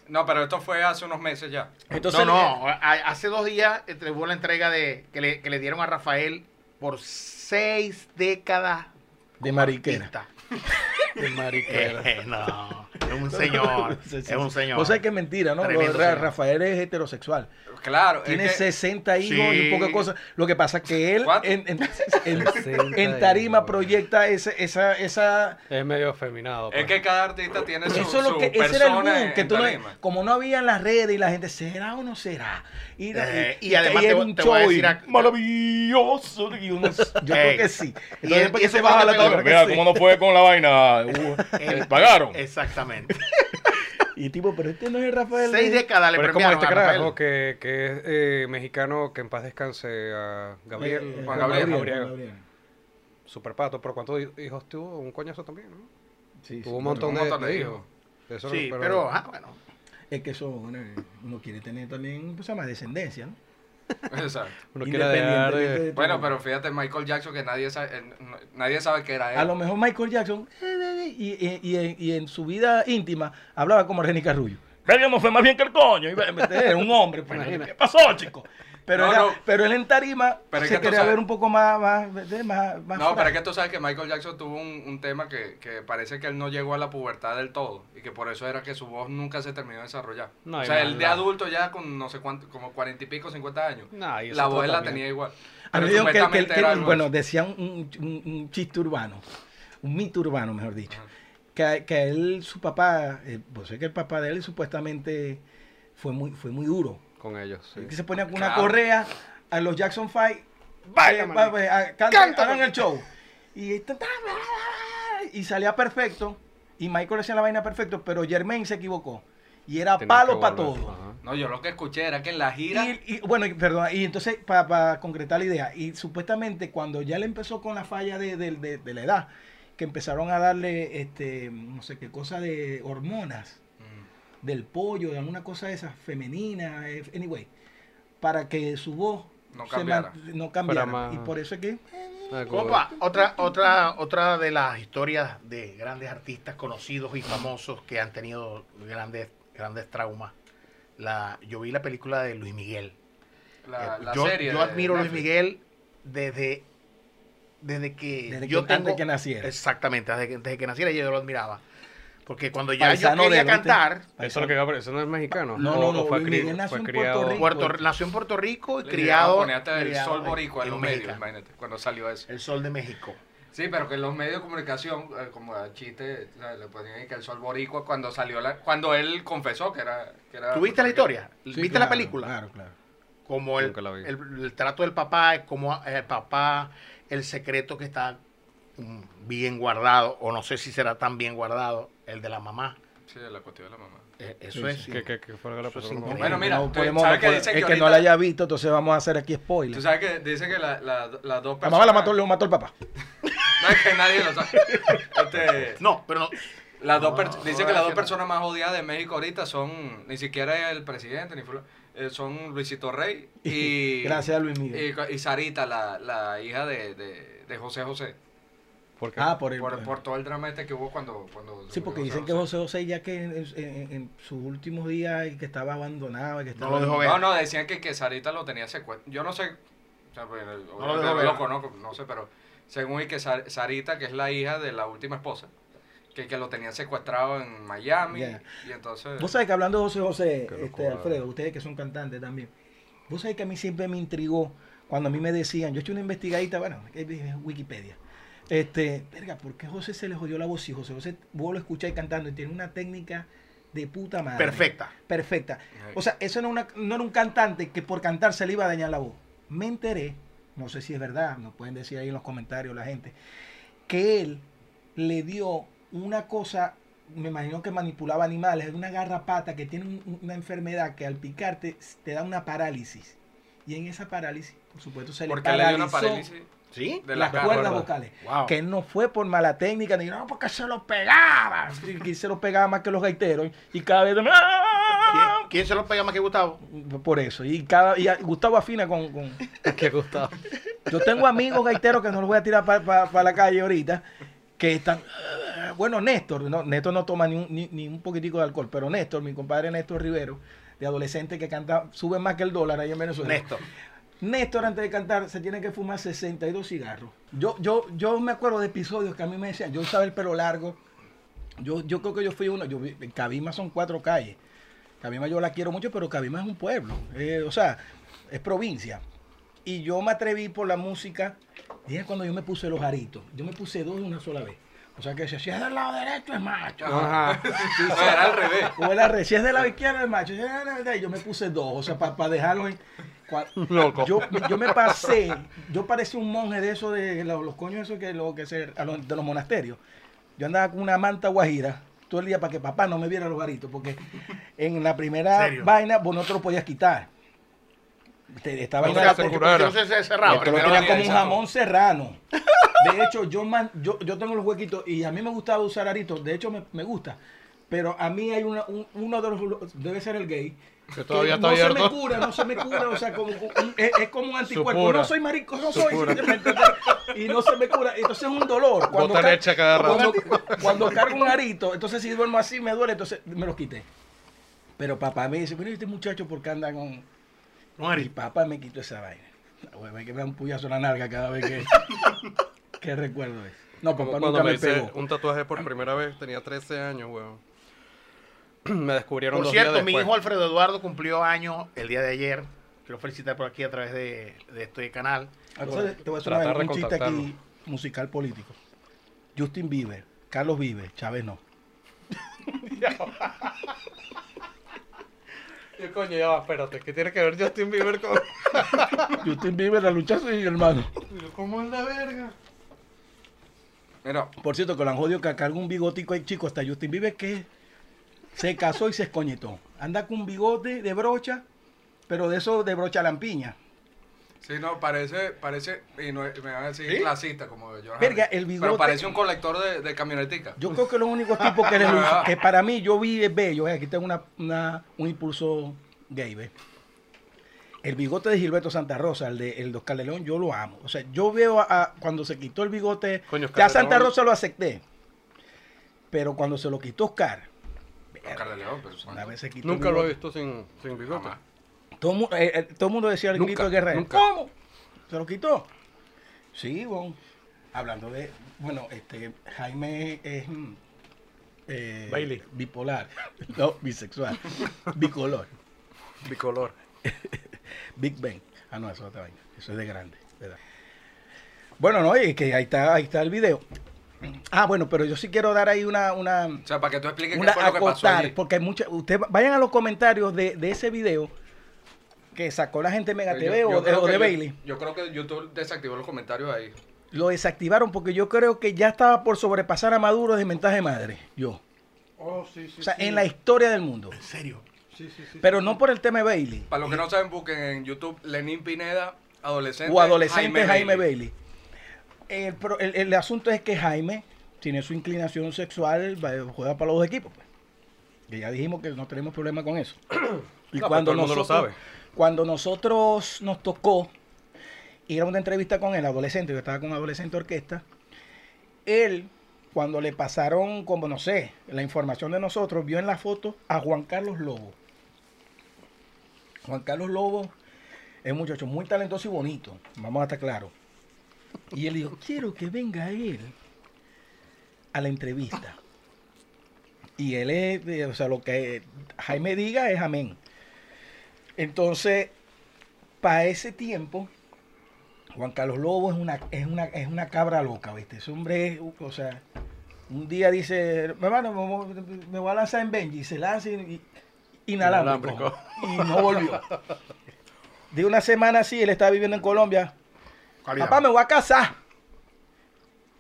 No, pero esto fue hace unos meses ya. Entonces, no, no, a- hace dos días eh, hubo la entrega de que le, que le dieron a Rafael por seis décadas De mariquera. *laughs* mariquera. Eh, no, es un señor, *laughs* Sí, sí, es un señor. O sea que es mentira, ¿no? Lo Ra-. Rafael es heterosexual. Claro. es Tiene que- 60 hijos y poca cosa. Lo que pasa es que él en, en- *laughs* en- 60 en tarima hijos. proyecta ese, esa, esa... Es medio afeminado. Es pues. que cada artista tiene su, Eso es lo su que, ese era el boom, que tú no- como no había en las redes y la gente, ¿será o no será? Y, Eh, y además te un te voy a show decir y a- maravilloso. y uno- yo creo Ey. que sí. Y Entonces, después y que ese se baja la tabla, Mira. ¿cómo no fue con la vaina? Uh, *laughs* El- ¿Pagaron? Exactamente. *laughs* Y tipo, pero este no es el Rafael. Seis de- décadas le Pero es como premiaron este a Rafael. carajo que, que es eh, mexicano, que en paz descanse a Gabriel. Eh, Juan Gabriel. Gabriel. Super pato, pero ¿cuántos hi- hijos tuvo? Un coñazo también, ¿no? Sí, sí, tuvo un bueno, montón, un de, montón de de hijos. hijos. Eso Sí, no- pero, ah, bueno. Es que eso, bueno, uno quiere tener también, pues, llama descendencia, ¿no? Exacto. uno quiere dejar Independientemente de- de todo. Bueno, pero fíjate, Michael Jackson, que nadie sabe, eh, nadie sabe que era él. A lo mejor Michael Jackson, eh, eh, y, y- y en- y en su vida íntima, hablaba como René Carrullo. Verga no fue más bien que el coño. Era un hombre, pues, ¿qué pasó, chico? Pero, No, era- no. pero él en tarima Pero se que quería ver un poco más, más, más, más No, pero es que tú sabes que Michael Jackson tuvo un, un tema que, que parece que él no llegó a la pubertad del todo y que por eso era que su voz nunca se terminó de desarrollar. No, o sea, él de adulto ya con no sé cuánto, como cuarenta y pico, cincuenta años, No, y eso la voz él la tenía igual. A mí Pero me dijo que- que, bueno, decía un, un- un chiste urbano, un mito urbano, mejor dicho. Ajá. Que, que él, su papá, eh, pues sé que el papá de él supuestamente fue muy, fue muy duro. Con ellos. sí. Que se ponía con una Claro. correa a los Jackson Five. Vaya, eh, hagan el show. Y, salía perfecto. Y Michael hacía la vaina perfecto, pero Jermaine se equivocó. Y era Tenía palo para todo. Ajá. No, yo lo que escuché era que en la gira... Y, y, bueno, y- perdón, y entonces, para concretar la idea, y supuestamente cuando ya le empezó con la falla de, de- de- de la edad, que empezaron a darle, este, no sé qué cosa de hormonas. Del pollo, de alguna cosa de esas, femenina, anyway, para que su voz No se cambiara. no cambiara. Más- Y por eso es que Compa, otra, otra, otra de las historias de grandes artistas conocidos y famosos que han tenido grandes, grandes traumas. La, yo vi la película de Luis Miguel. La, Eh, la yo, serie yo admiro a Luis. Miguel desde, desde que Desde yo que- antes tengo, que naciera. Exactamente, desde que, desde que naciera yo lo admiraba. Porque cuando ya Paisano yo quería cantar, Eso es lo que eso no es mexicano. No, no, no, fue, Luis cri- Miguel nació fue en criado. Puerto Rico. Puerto, nació en Puerto Rico y Le criado, hasta el criado sol en- boricua en en los México. medios, imagínate, cuando salió eso. El sol de México. Sí, pero que los medios de comunicación, eh, como a chiste, o sea, le ponían ahí que el sol boricua cuando salió la, cuando él confesó que era, que era ¿Tú viste la historia? Sí, ¿Viste claro, la película? Claro, claro. como el, Nunca la vi. el, el trato del papá, como el papá, el secreto que está bien guardado, o no sé si será tan bien guardado, el de la mamá. Sí, la cuestión de la mamá. Eh, eso Sí, es. sí. ¿Qué, qué, qué fue lo que pasó es con la mamá? Bueno, mira, no tú podemos- sabes que dicen es que que no la haya visto, entonces vamos a hacer aquí spoiler. Tú sabes que dicen que la- la- las dos La personas... mamá la mató, le mató el papá. *laughs* No es que nadie lo sabe. Este, No, pero no. las dos No, per- no dicen que las dos personas más odiadas de México ahorita son ni siquiera el presidente, ni eh, son Luisito Rey *laughs* y... Gracias Luis Miguel. Y, y Sarita, la, la hija de, de, de José José. ¿Por qué? Ah, por el. Por, por todo el drama este que hubo cuando... cuando Sí, porque dicen que José José ya que en, en- en sus últimos días y que estaba abandonado, y que estaba lo dejó ver. No, no, decían que, que Sarita lo tenía secuestrado. Yo no sé, o sea, pues, dejó no ver. lo conozco, no sé, pero según y que Sar- Sarita, que es la hija de la última esposa, que, que lo tenía secuestrado en Miami, Ya. y entonces... Vos sabés que hablando de José José, este. Alfredo, ustedes que son cantantes también, Vos sabés que a mí siempre me intrigó cuando a mí me decían, yo he hecho una investigadita, bueno, Wikipedia. Este, verga, ¿por qué José se le jodió la voz? Y José José, vos lo escucháis cantando y tiene una técnica de puta madre. Perfecta. Perfecta. O sea, eso no, una- no era un cantante que por cantar se le iba a dañar la voz. Me enteré, no sé si es verdad, nos pueden decir ahí en los comentarios la gente, que él le dio una cosa, me imagino que manipulaba animales, una garrapata que tiene un- una enfermedad que al picarte te da una parálisis. Y en esa parálisis, por supuesto, se le Porque le dio una paralizó parálisis ¿Sí? de las la cuerdas vocales. Wow. Que no fue por mala técnica, ni no, porque se lo pegaba. Que se lo pegaba más que los gaiteros. Y cada vez. ¿Quién, quién se lo pega más que Gustavo? Por eso. Y cada y Gustavo afina con, con- *laughs* Qué gustado. Yo tengo amigos gaiteros que no los voy a tirar para la calle ahorita. Que están. Bueno, Néstor. No, Néstor no toma ni un, ni, ni un poquitico de alcohol. Pero Néstor, mi compadre Néstor Rivero, de adolescente que canta, sube más que el dólar ahí en Venezuela. Néstor. Néstor antes de cantar se tiene que fumar 62 cigarros. Yo, yo, yo me acuerdo de episodios que a mí me decían, yo usaba el pelo largo. Yo, yo creo que yo fui uno, yo, Cabima son cuatro calles. Cabima yo la quiero mucho, pero Cabima es un pueblo. eh, o sea, es provincia. Y yo me atreví por la música. Dije cuando yo me puse los aritos. Yo me puse dos de una sola vez. O sea que si es del lado derecho es macho. Ajá. *laughs* No, era al revés. O era re- si es del lado izquierdo es macho. Es Yo me puse dos. O sea, para dejarlo en. *laughs* Loco. Yo, yo me pasé, yo parecía un monje de eso de los, los coños esos que lo que se, a los- de los monasterios. Yo andaba con una manta guajira todo el día para que papá no me viera los garitos, porque en la primera ¿Serio? vaina vos no te lo podías quitar. Te- Esta O vaina porque, porque no se cerraba. esto lo primero tenía día como de un jamón serrano. *laughs* De hecho, yo, man- yo, yo tengo los huequitos y a mí me gustaba usar aritos. De hecho, me, me gusta. Pero a mí hay una, un- uno de los, debe ser el gay. Que todavía está no se me cura, no se me cura, o sea, como, es, es como un anticuerpo. Supura. No soy marico, no soy. *laughs* Y no se me cura. Entonces es un dolor. Bota ca- leche cada rato. cuando, cuando cargo un arito, entonces si duermo así me duele, entonces me los quité. Pero papá me dice, pero este muchacho, ¿por qué anda con...? No, Ari. papá me quitó esa vaina. La hueva, hay que me da un puyazo en la nalga cada vez que, *laughs* que recuerdo eso. No, papá cuando nunca me me hice pegó. un tatuaje por primera vez, tenía 13 años, weón. Me descubrieron Por dos cierto, días mi hijo Alfredo Eduardo cumplió años el día de ayer. Quiero felicitar por aquí a través de, de este canal. Entonces, te voy a hacer Tratar un chiste aquí musical político. Justin Bieber, Carlos Vive, Chávez no. *laughs* Yo, coño, ya va, espérate, ¿qué tiene que ver Justin Bieber con...? *laughs* Justin Bieber, la lucha sí, hermano. ¿Cómo es la verga? Mira, Por cierto, que lo han jodido que carga un bigotico ahí, chico, hasta Justin Bieber que se casó y se escoñetó. Anda con un bigote de brocha, pero de eso de brocha lampiña. sí, no, parece, parece, y no, me van a decir ¿Sí? clasista como George Verga, el bigote- Pero parece un colector de, de camionetica. Yo creo que los únicos tipos que, les- *laughs* que para mí yo vi es bello, eh, aquí tengo una, una- un impulso gay, ¿ves? El bigote de Gilberto Santa Rosa, el de, el de Oscar de León, yo lo amo. O sea, yo veo a, a- cuando se quitó el bigote, Coño, ya Santa. Rosa lo acepté. Pero cuando se lo quitó Oscar, Oscar de León, pero una vez se quitó Nunca lo he visto sin, sin bigote. Jamás. todo, el eh, eh, mundo decía el Nunca, grito de guerrero. nunca. ¿Cómo? ¿Se lo quitó? Sí, bon. Hablando de, bueno, este, Jaime es mm, eh, Bailey. bipolar, *laughs* no, bisexual, bicolor, Bicolor. *laughs* Big Bang. Ah, no, eso es otra vaina, eso es de grande, ¿verdad? Bueno, no, y que ahí está, ahí está el video. Ah, bueno, pero yo sí quiero dar ahí una, una, O sea, para que tú expliques una qué fue lo que pasó acotar, allí. porque muchas, ustedes vayan a los comentarios de, de ese video que sacó la gente de Mega Yo- TV yo o de, o yo- Bailey. Yo creo que YouTube desactivó los comentarios ahí. Lo desactivaron porque yo creo que ya estaba por sobrepasar a Maduro de mentaje de madre. Yo. Oh, sí, sí. O sea, en la historia del mundo. ¿En serio? Sí, sí, sí. Pero no por el tema de Bailey. Para los que no saben, busquen en YouTube Lenín Pineda, adolescente. O adolescente Jaime, Bailey. El, pro- el- el asunto es que Jaime tiene su inclinación sexual, juega para los dos equipos. pues. Que ya dijimos que no tenemos problema con eso. *clears throat* Y No, cuando pero todo el mundo lo nosotros, sabe. cuando nosotros nos tocó ir a una entrevista con el adolescente, yo estaba con adolescente orquesta, él, cuando le pasaron, como no sé, la información de nosotros, vio en la foto a Juan Carlos Lobo. Juan Carlos Lobo es un muchacho muy talentoso y bonito, vamos a estar claros. Y él dijo, quiero que venga él a la entrevista. Y él es, eh, o sea, lo que Jaime diga es amén. Entonces, para ese tiempo, Juan Carlos Lobo es una, es una, es una cabra loca, ¿viste? Ese hombre es, o sea, un día dice, hermano, me, voy- me voy a lanzar en Benji, se lanza y, y inalámbrico. Inalámbrico. Y no volvió. De una semana así, él estaba viviendo en Colombia. Calidad. Papá, me voy a casar.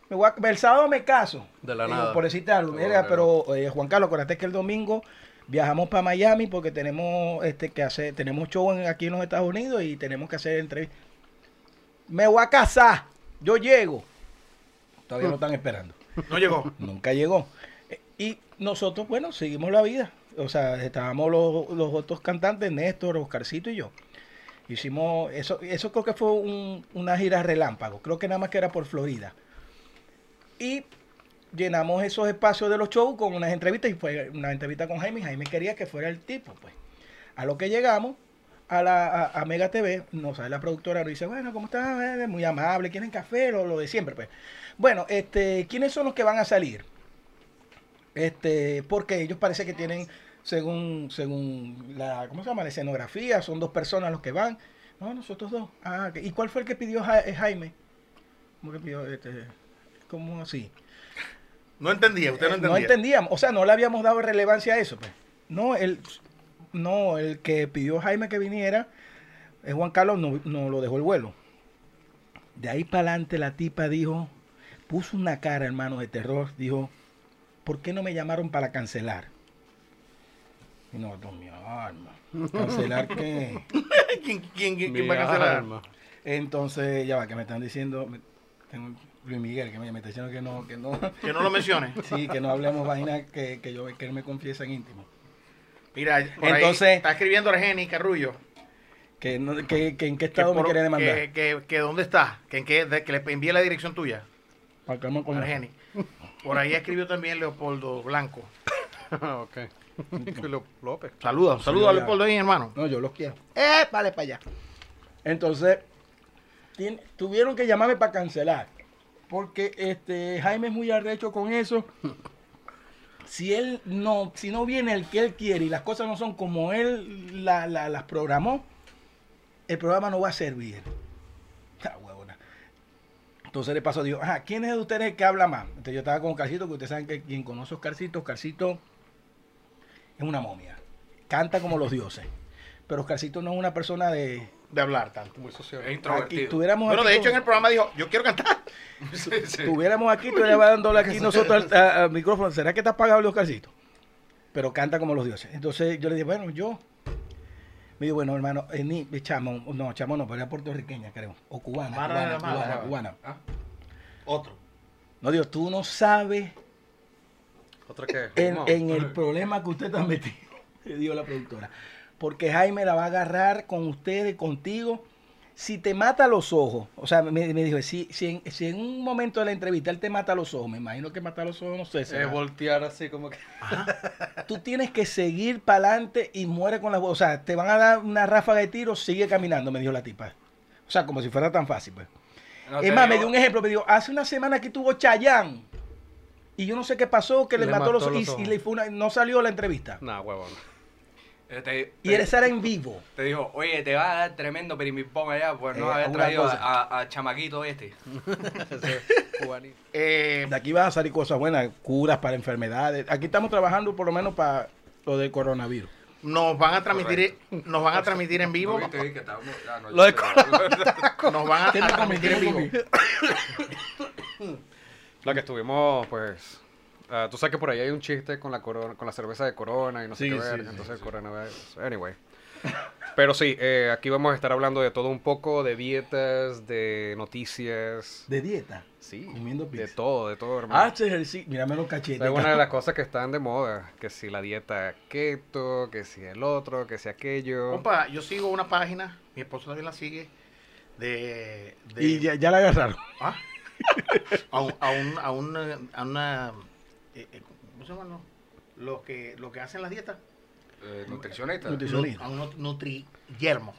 Me voy a- el sábado me caso. De la Digo, nada. Por decirte algo. De Mira, pero eh, Juan Carlos, acuérdate que el domingo viajamos para Miami porque tenemos este que hacer, tenemos show en- aquí en los Estados Unidos y tenemos que hacer entrevistas. Me voy a casar. Yo llego. Todavía lo *laughs* están esperando. No llegó. Nunca llegó. Eh, Y nosotros, bueno, seguimos la vida. O sea, estábamos los, los otros cantantes, Néstor, Oscarcito y yo. Hicimos, eso, eso creo que fue un- una gira relámpago. Creo que nada más que era por Florida. Y llenamos esos espacios de los shows con unas entrevistas y fue una entrevista con Jaime. Jaime quería que fuera el tipo, pues. A lo que llegamos a la a, Mega TV, nos sale la productora nos dice, bueno, ¿cómo estás? Muy amable, ¿quieren café? Lo, lo de siempre, pues. Bueno, este, ¿quiénes son los que van a salir? Este, porque ellos parece que tienen, según, según la, ¿cómo se llama? La escenografía, son dos personas los que van. No, nosotros dos. Ah. ¿y cuál fue el que pidió Ja- eh, Jaime? ¿Cómo que pidió este? ¿Cómo así? No entendía, usted no Eh, entendía. No entendíamos, o sea, no le habíamos dado relevancia a eso, pues. No, el, no, el que pidió Jaime que viniera, es Juan Carlos, no, no lo dejó el vuelo. De ahí para adelante la tipa dijo, puso una cara, hermano, de terror, dijo, ¿por qué no me llamaron para cancelar? Y no, no, mi alma. ¿Cancelar qué? *laughs* ¿Quién, quién, quién, va a cancelar? alma. Entonces, ya va, que me están diciendo, me- tengo Luis Miguel, que me, me está diciendo que no, que no, Que no lo mencione. *laughs* sí, que no hablemos vaina que, que yo, que él me confiesa en íntimo. Mira, por ahí Entonces- está escribiendo Argeni Carrullo. Que, no- que, que en qué Que, estado me quiere demandar. que, que, que dónde está, que, en qué, de- que le envíe la dirección tuya, Para que me conozca. Argeni. Por ahí escribió también Leopoldo Blanco. *laughs* ok. López. Saludos, saludos a Leopoldo ahí, hermano. No, yo los quiero. ¡Eh! Vale, para allá. Entonces, tuvieron que llamarme para cancelar. Porque este Jaime es muy arrecho con eso. Si él no, si no viene el que él quiere y las cosas no son como él la- la- las programó, el programa no va a servir. Ah, huevona. Entonces le pasó, digo, ajá, ¿quién es de ustedes el que habla más? Entonces yo estaba con Oscarcito, que ustedes saben que quien conoce a Oscarcito, Oscarcito es una momia. Canta como los dioses. Pero Oscarcito no es una persona de... De hablar tanto. Muy social. Es Aquí, introvertido. tuviéramos Bueno, aquí de hecho en el programa dijo, yo quiero cantar. *laughs* Sí, sí. Tuviéramos aquí, estuviera dándole aquí nosotros al, micrófono. ¿Será que está apagado el Oscarcito? Pero canta como los dioses. Entonces yo le dije, bueno, yo. Me dijo, bueno, hermano, eh, ni, chamo, no, chamo no, pero era puertorriqueña, creo. O cubana, Mara cubana, de la cubana, cubana. Ah, Otro. No, Dios, tú no sabes ¿Otra qué? en, No. en el problema que usted está metido, *laughs* dijo la productora. Porque Jaime la va a agarrar con ustedes, contigo. Si te mata los ojos, o sea, me, me dijo, si, si, en, si en un momento de la entrevista él te mata los ojos, me imagino que mata los ojos, no sé. Es voltear así como que. Tú tienes que seguir para adelante y muere con la voz. O sea, te van a dar una ráfaga de tiro, sigue caminando, me dijo la tipa. O sea, como si fuera tan fácil, pues. no es más, me dio un ejemplo, me dijo, hace una semana que tuvo Chayán. Y yo no sé qué pasó, que le, Le mató, mató los, los y- le fue una- no salió la entrevista. Nah, huevón. eh, te, Y esa era en vivo. te dijo, oye, te va a dar tremendo pirimimpón allá por no Eh, haber traído a, a- chamaquito este. *laughs* Cubanito. Eh, De aquí van a salir cosas buenas, curas para enfermedades. Aquí estamos trabajando por lo menos para lo del coronavirus. nos van a transmitir, nos van a transmitir en vivo. ¿No que estábamos- ah, no, Lo. Nos van a transmitir en vivo. *laughs* La que estuvimos, pues. ah, tú sabes que por ahí hay un chiste con la corona, con la cerveza de corona y no sé Sí, qué sí, ver. sí, entonces, coronavirus. Anyway. Pero sí, eh, aquí vamos a estar hablando de todo un poco, de dietas, de noticias. De dieta. Sí, Comiendo de pizza. todo, de todo, hermano. Hace ejercicio. Mírame los cachetes. Es una de las cosas que están de moda, que si la dieta keto, que si el otro, que si aquello. Compa, yo sigo una página, mi esposo también la sigue, de... de- Y ya, ya la agarraron. ¿Ah? A, un, a, un, a una... a una, eh, eh, ¿Cómo se llaman los, los que, los que hacen las dietas? Eh, nutricionista. Nutricionista. Nu- A un nut- Nutriyermo.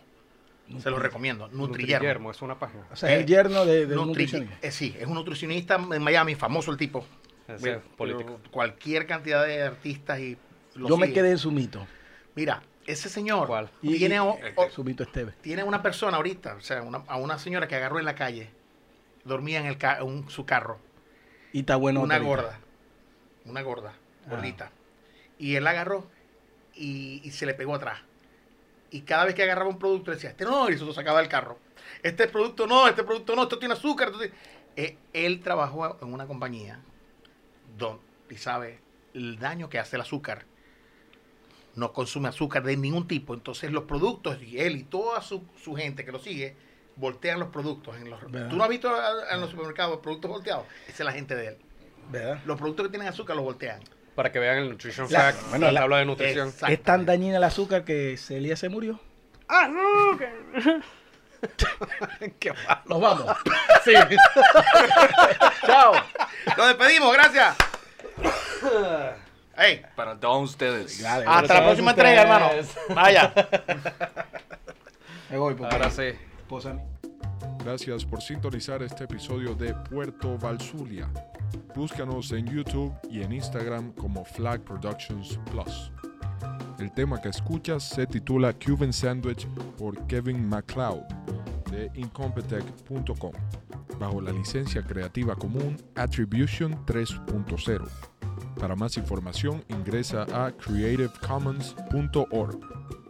Se los recomiendo. Nutriyermo. Nutriyermo, es una página. O sea, es el yerno de, de Nutri- nutricionista. eh, sí, es un nutricionista en Miami, famoso el tipo. Es político. Cualquier cantidad de artistas y lo Yo me quedé en su mito. Mira, ese señor ¿Cuál? Y- tiene, y- o- o- Subito Esteve. tiene una persona ahorita, o sea, una- a una señora que agarró en la calle, dormía en el ca- un- su carro, Y está bueno. una gorda, una gorda, Ah. gordita. Y él la agarró y, y se le pegó atrás. Y cada vez que agarraba un producto decía, este no, y eso lo sacaba del carro. Este producto no, este producto no, esto tiene azúcar. esto tiene-". Eh, él trabajó en una compañía don, y sabe el daño que hace el azúcar. No consume azúcar de ningún tipo. Entonces los productos, y él y toda su, su gente que lo sigue, voltean los productos. En los, ¿Verdad? ¿Tú no has visto en los supermercados productos volteados? Esa es la gente de él. ¿Verdad? Los productos que tienen azúcar los voltean. Para que vean el Nutrition La- Fact, bueno, la la- tabla de nutrición. Es tan dañina el azúcar que Celia se murió. *laughs* Qué malo. Nos vamos. Sí. *laughs* Chao. Nos despedimos, gracias. *coughs* Hey, Para todos ustedes. Dale, hasta la próxima entrega, hermano. Vaya. Me voy porque Ahora sí. Gracias por sintonizar este episodio de Puerto Valsulia. Búscanos en YouTube y en Instagram como Flag Productions Plus. El tema que escuchas se titula Cuban Sandwich por Kevin MacLeod de incompetech.com bajo la licencia creativa común Attribution 3.0. Para más información ingresa a creativecommons.org.